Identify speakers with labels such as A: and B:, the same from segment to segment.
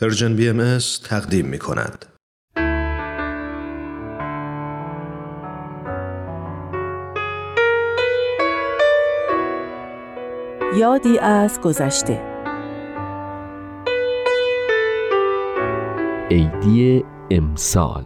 A: Persian BM تقدیم می کند.
B: یادی از گذشته
C: عیدی امسال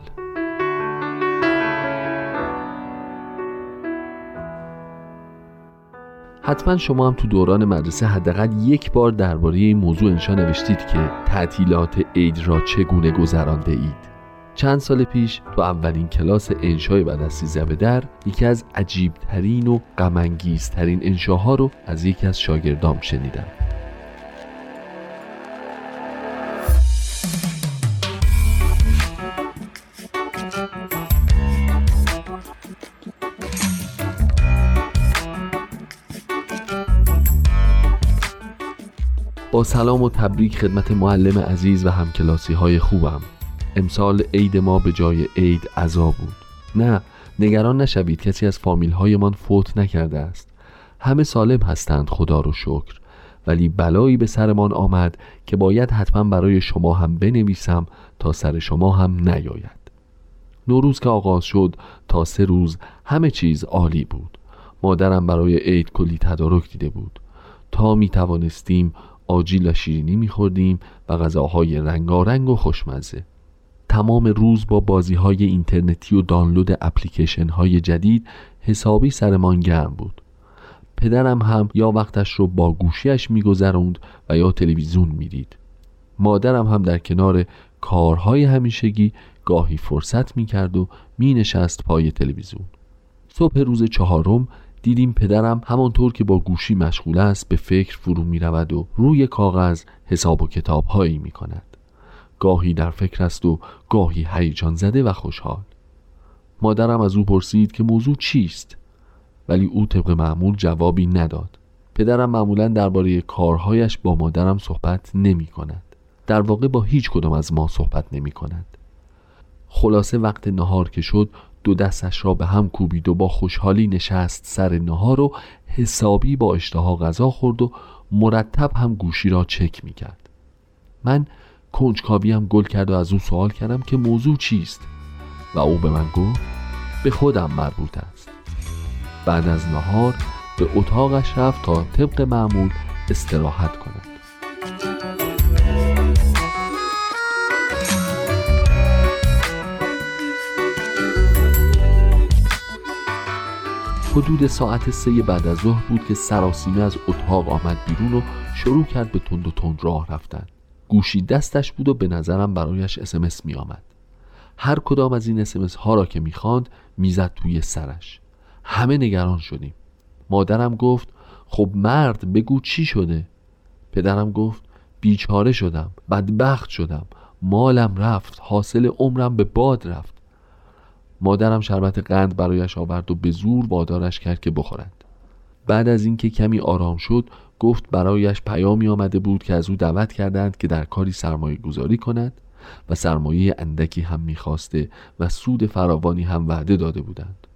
C: حتما شما هم تو دوران مدرسه حداقل یک بار درباره این موضوع انشا نوشتید که تعطیلات عید را چگونه گذرانده اید. چند سال پیش تو اولین کلاس انشای بعد از سیزده در یکی از عجیبترین و غمانگیزترین انشاها رو از یکی از شاگردام شنیدم. با سلام و تبریک خدمت معلم عزیز و همکلاسی های خوبم. امسال عید ما به جای عید عذا بود. نه نگران نشوید کسی از فامیل هایمان فوت نکرده است. همه سالم هستند خدا رو شکر. ولی بلایی به سرمان آمد که باید حتما برای شما هم بنویسم تا سر شما هم نیاید. نوروز که آغاز شد تا سه روز همه چیز عالی بود. مادرم برای عید کلی تدارک دیده بود. تا می توانستیم آجیل و شیرینی میخوردیم و غذاهای رنگارنگ و خوشمزه. تمام روز با بازی های اینترنتی و دانلود اپلیکیشن های جدید حسابی سرمان گرم بود. پدرم هم یا وقتش رو با گوشیش میگذروند و یا تلویزیون می‌دید. مادرم هم در کنار کارهای همیشگی گاهی فرصت می‌کرد و مینشست پای تلویزیون. صبح روز چهارم دیدیم پدرم همانطور که با گوشی مشغول است به فکر فرو می رود و روی کاغذ حساب و کتاب هایی می کند گاهی در فکر است و گاهی هیجان زده و خوشحال. مادرم از او پرسید که موضوع چیست؟ ولی او طبق معمول جوابی نداد. پدرم معمولا درباره کارهایش با مادرم صحبت نمی کند در واقع با هیچ کدام از ما صحبت نمی کند خلاصه وقت نهار که شد دو دستش را به هم کوبید و با خوشحالی نشست سر نهار و حسابی با اشتها غذا خورد و مرتب هم گوشی را چک می کرد من کنجکاوی هم گل کرد و از او سوال کردم که موضوع چیست؟ و او به من گفت به خودم مربوط است. بعد از نهار به اتاقش رفت تا طبق معمول استراحت کند. حدود ساعت سه بعد از ظهر بود که سراسیمه از اتاق آمد بیرون و شروع کرد به تند و تند راه رفتن. گوشی دستش بود و به نظرم برایش اسمس می آمد. هر کدام از این اسمس ها را که می‌خواند می‌زد توی سرش. همه نگران شدیم. مادرم گفت خب مرد بگو چی شده؟ پدرم گفت بیچاره شدم بدبخت شدم. مالم رفت حاصل عمرم به باد رفت. مادرم شربت قند برایش آورد و به زور وادارش کرد که بخورد بعد از اینکه کمی آرام شد گفت برایش پیامی آمده بود که از او دعوت کردند که در کاری سرمایه گذاری کند و سرمایه اندکی هم می‌خواسته و سود فراوانی هم وعده داده بودند.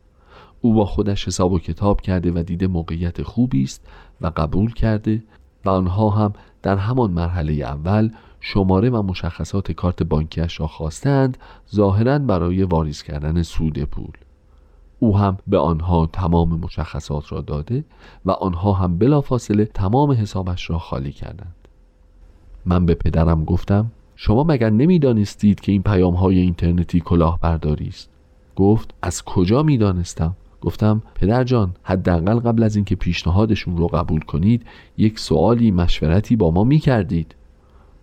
C: او با خودش حساب و کتاب کرده و دیده موقعیت خوبی است و قبول کرده و آنها هم در همان مرحله اول شماره و مشخصات کارت بانکیش را خواستند ظاهرا برای واریز کردن سود پول. او هم به آنها تمام مشخصات را داده و آنها هم بلافاصله تمام حسابش را خالی کردند. من به پدرم گفتم شما مگر نمی‌دانستید که این پیام های اینترنتی کلاهبرداری است؟ گفت از کجا می‌دانستم؟ گفتم پدر جان حداقل قبل از اینکه پیشنهادشون رو قبول کنید یک سوالی مشورتی با ما می‌کردید.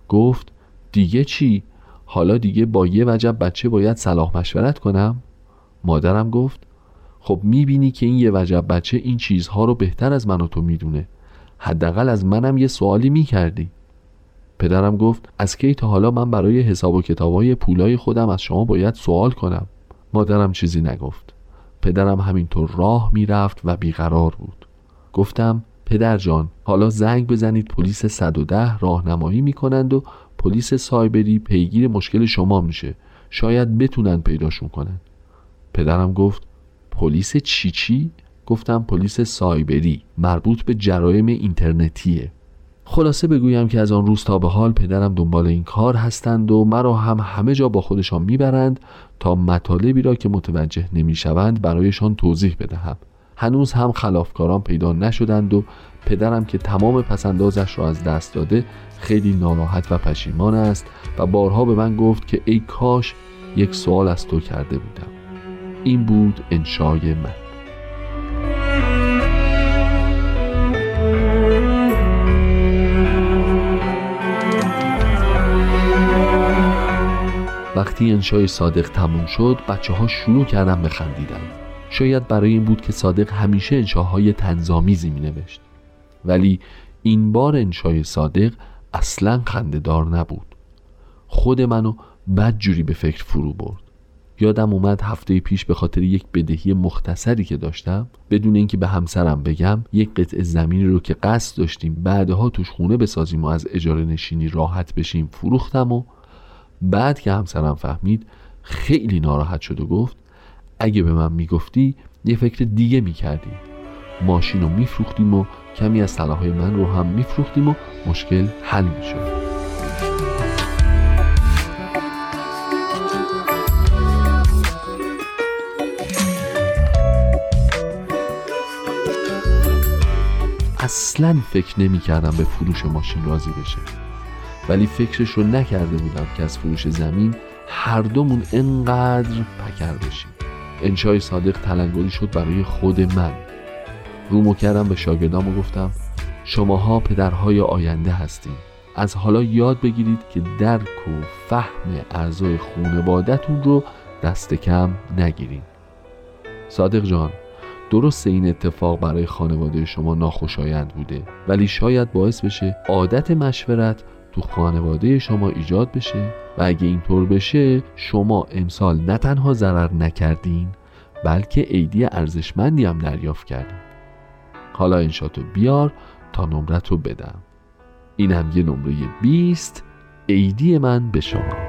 C: گفت دیگه چی؟ حالا دیگه با یه وجب بچه باید صلاح مشورت کنم؟ مادرم گفت خب می‌بینی که این یه وجب بچه این چیزها رو بهتر از من و تو می‌دونه. حداقل از منم یه سوالی می‌کردی. پدرم گفت از کی تا حالا من برای حساب و کتابای پولای خودم از شما باید سوال کنم؟ مادرم چیزی نگفت. پدرم همینطور راه می‌رفت و بیقرار بود. گفتم پدر جان حالا زنگ بزنید پلیس 110 راهنمایی می‌کنند و پلیس سایبری پیگیر مشکل شما میشه. شاید بتونن پیداشون کنند پدرم گفت پلیس چی چی؟ گفتم پلیس سایبری مربوط به جرایم اینترنتیه. خلاصه بگویم که از آن روز تا به حال پدرم دنبال این کار هستند و مرا هم همه جا با خودشان می‌برند تا مطالبی را که متوجه نمی‌شوند برایشان توضیح بدهم. هنوز هم خلافکاران پیدا نشدند و پدرم که تمام پسندازش را از دست داده خیلی ناراحت و پشیمان است و بارها به من گفت که ای کاش یک سوال از تو کرده بودم. این بود انشای من. وقتی انشای صادق تموم شد بچه ها شروع کردن بخندیدن شاید برای این بود که صادق همیشه انشاهای تنظامیزی می نوشت ولی این بار انشای صادق اصلا خندهدار نبود. خود منو بد جوری به فکر فرو برد. یادم اومد هفته پیش به خاطر یک بدهی مختصری که داشتم بدون اینکه به همسرم بگم یک قطعه زمینی رو که قصد داشتیم بعدها توش خونه بسازیم و از اجاره نشینی راحت بشیم فروختم و بعد که همسرم فهمید خیلی ناراحت شد و گفت اگه به من می‌گفتی یه فکر دیگه می‌کردیم ماشین رو میفروختیم و کمی از طلاهای من رو هم میفروختیم و مشکل حل می‌شد. اصلا فکر نمی کردم به فروش ماشین راضی بشه. ولی فکرش رو نکرده بودم که از فروش زمین هر دومون انقدر پکر بشیم. انشای صادق تلنگری شد برای خود من. رومو کردم به شاگردام و گفتم شماها پدرهای آینده هستیم از حالا یاد بگیرید که درک و فهم اعضای خونوادتون رو دست کم نگیرید. صادق جان درست این اتفاق برای خانواده شما ناخوشایند بوده ولی شاید باعث بشه عادت مشورت تو خانواده شما ایجاد بشه و اگه اینطور بشه شما امسال نه تنها ضرر نکردین بلکه عیدی ارزشمندی هم دریافت کردین. حالا انشاتو بیار تا نمرت رو بدم. این هم یه نمره 20 عیدی من به شما.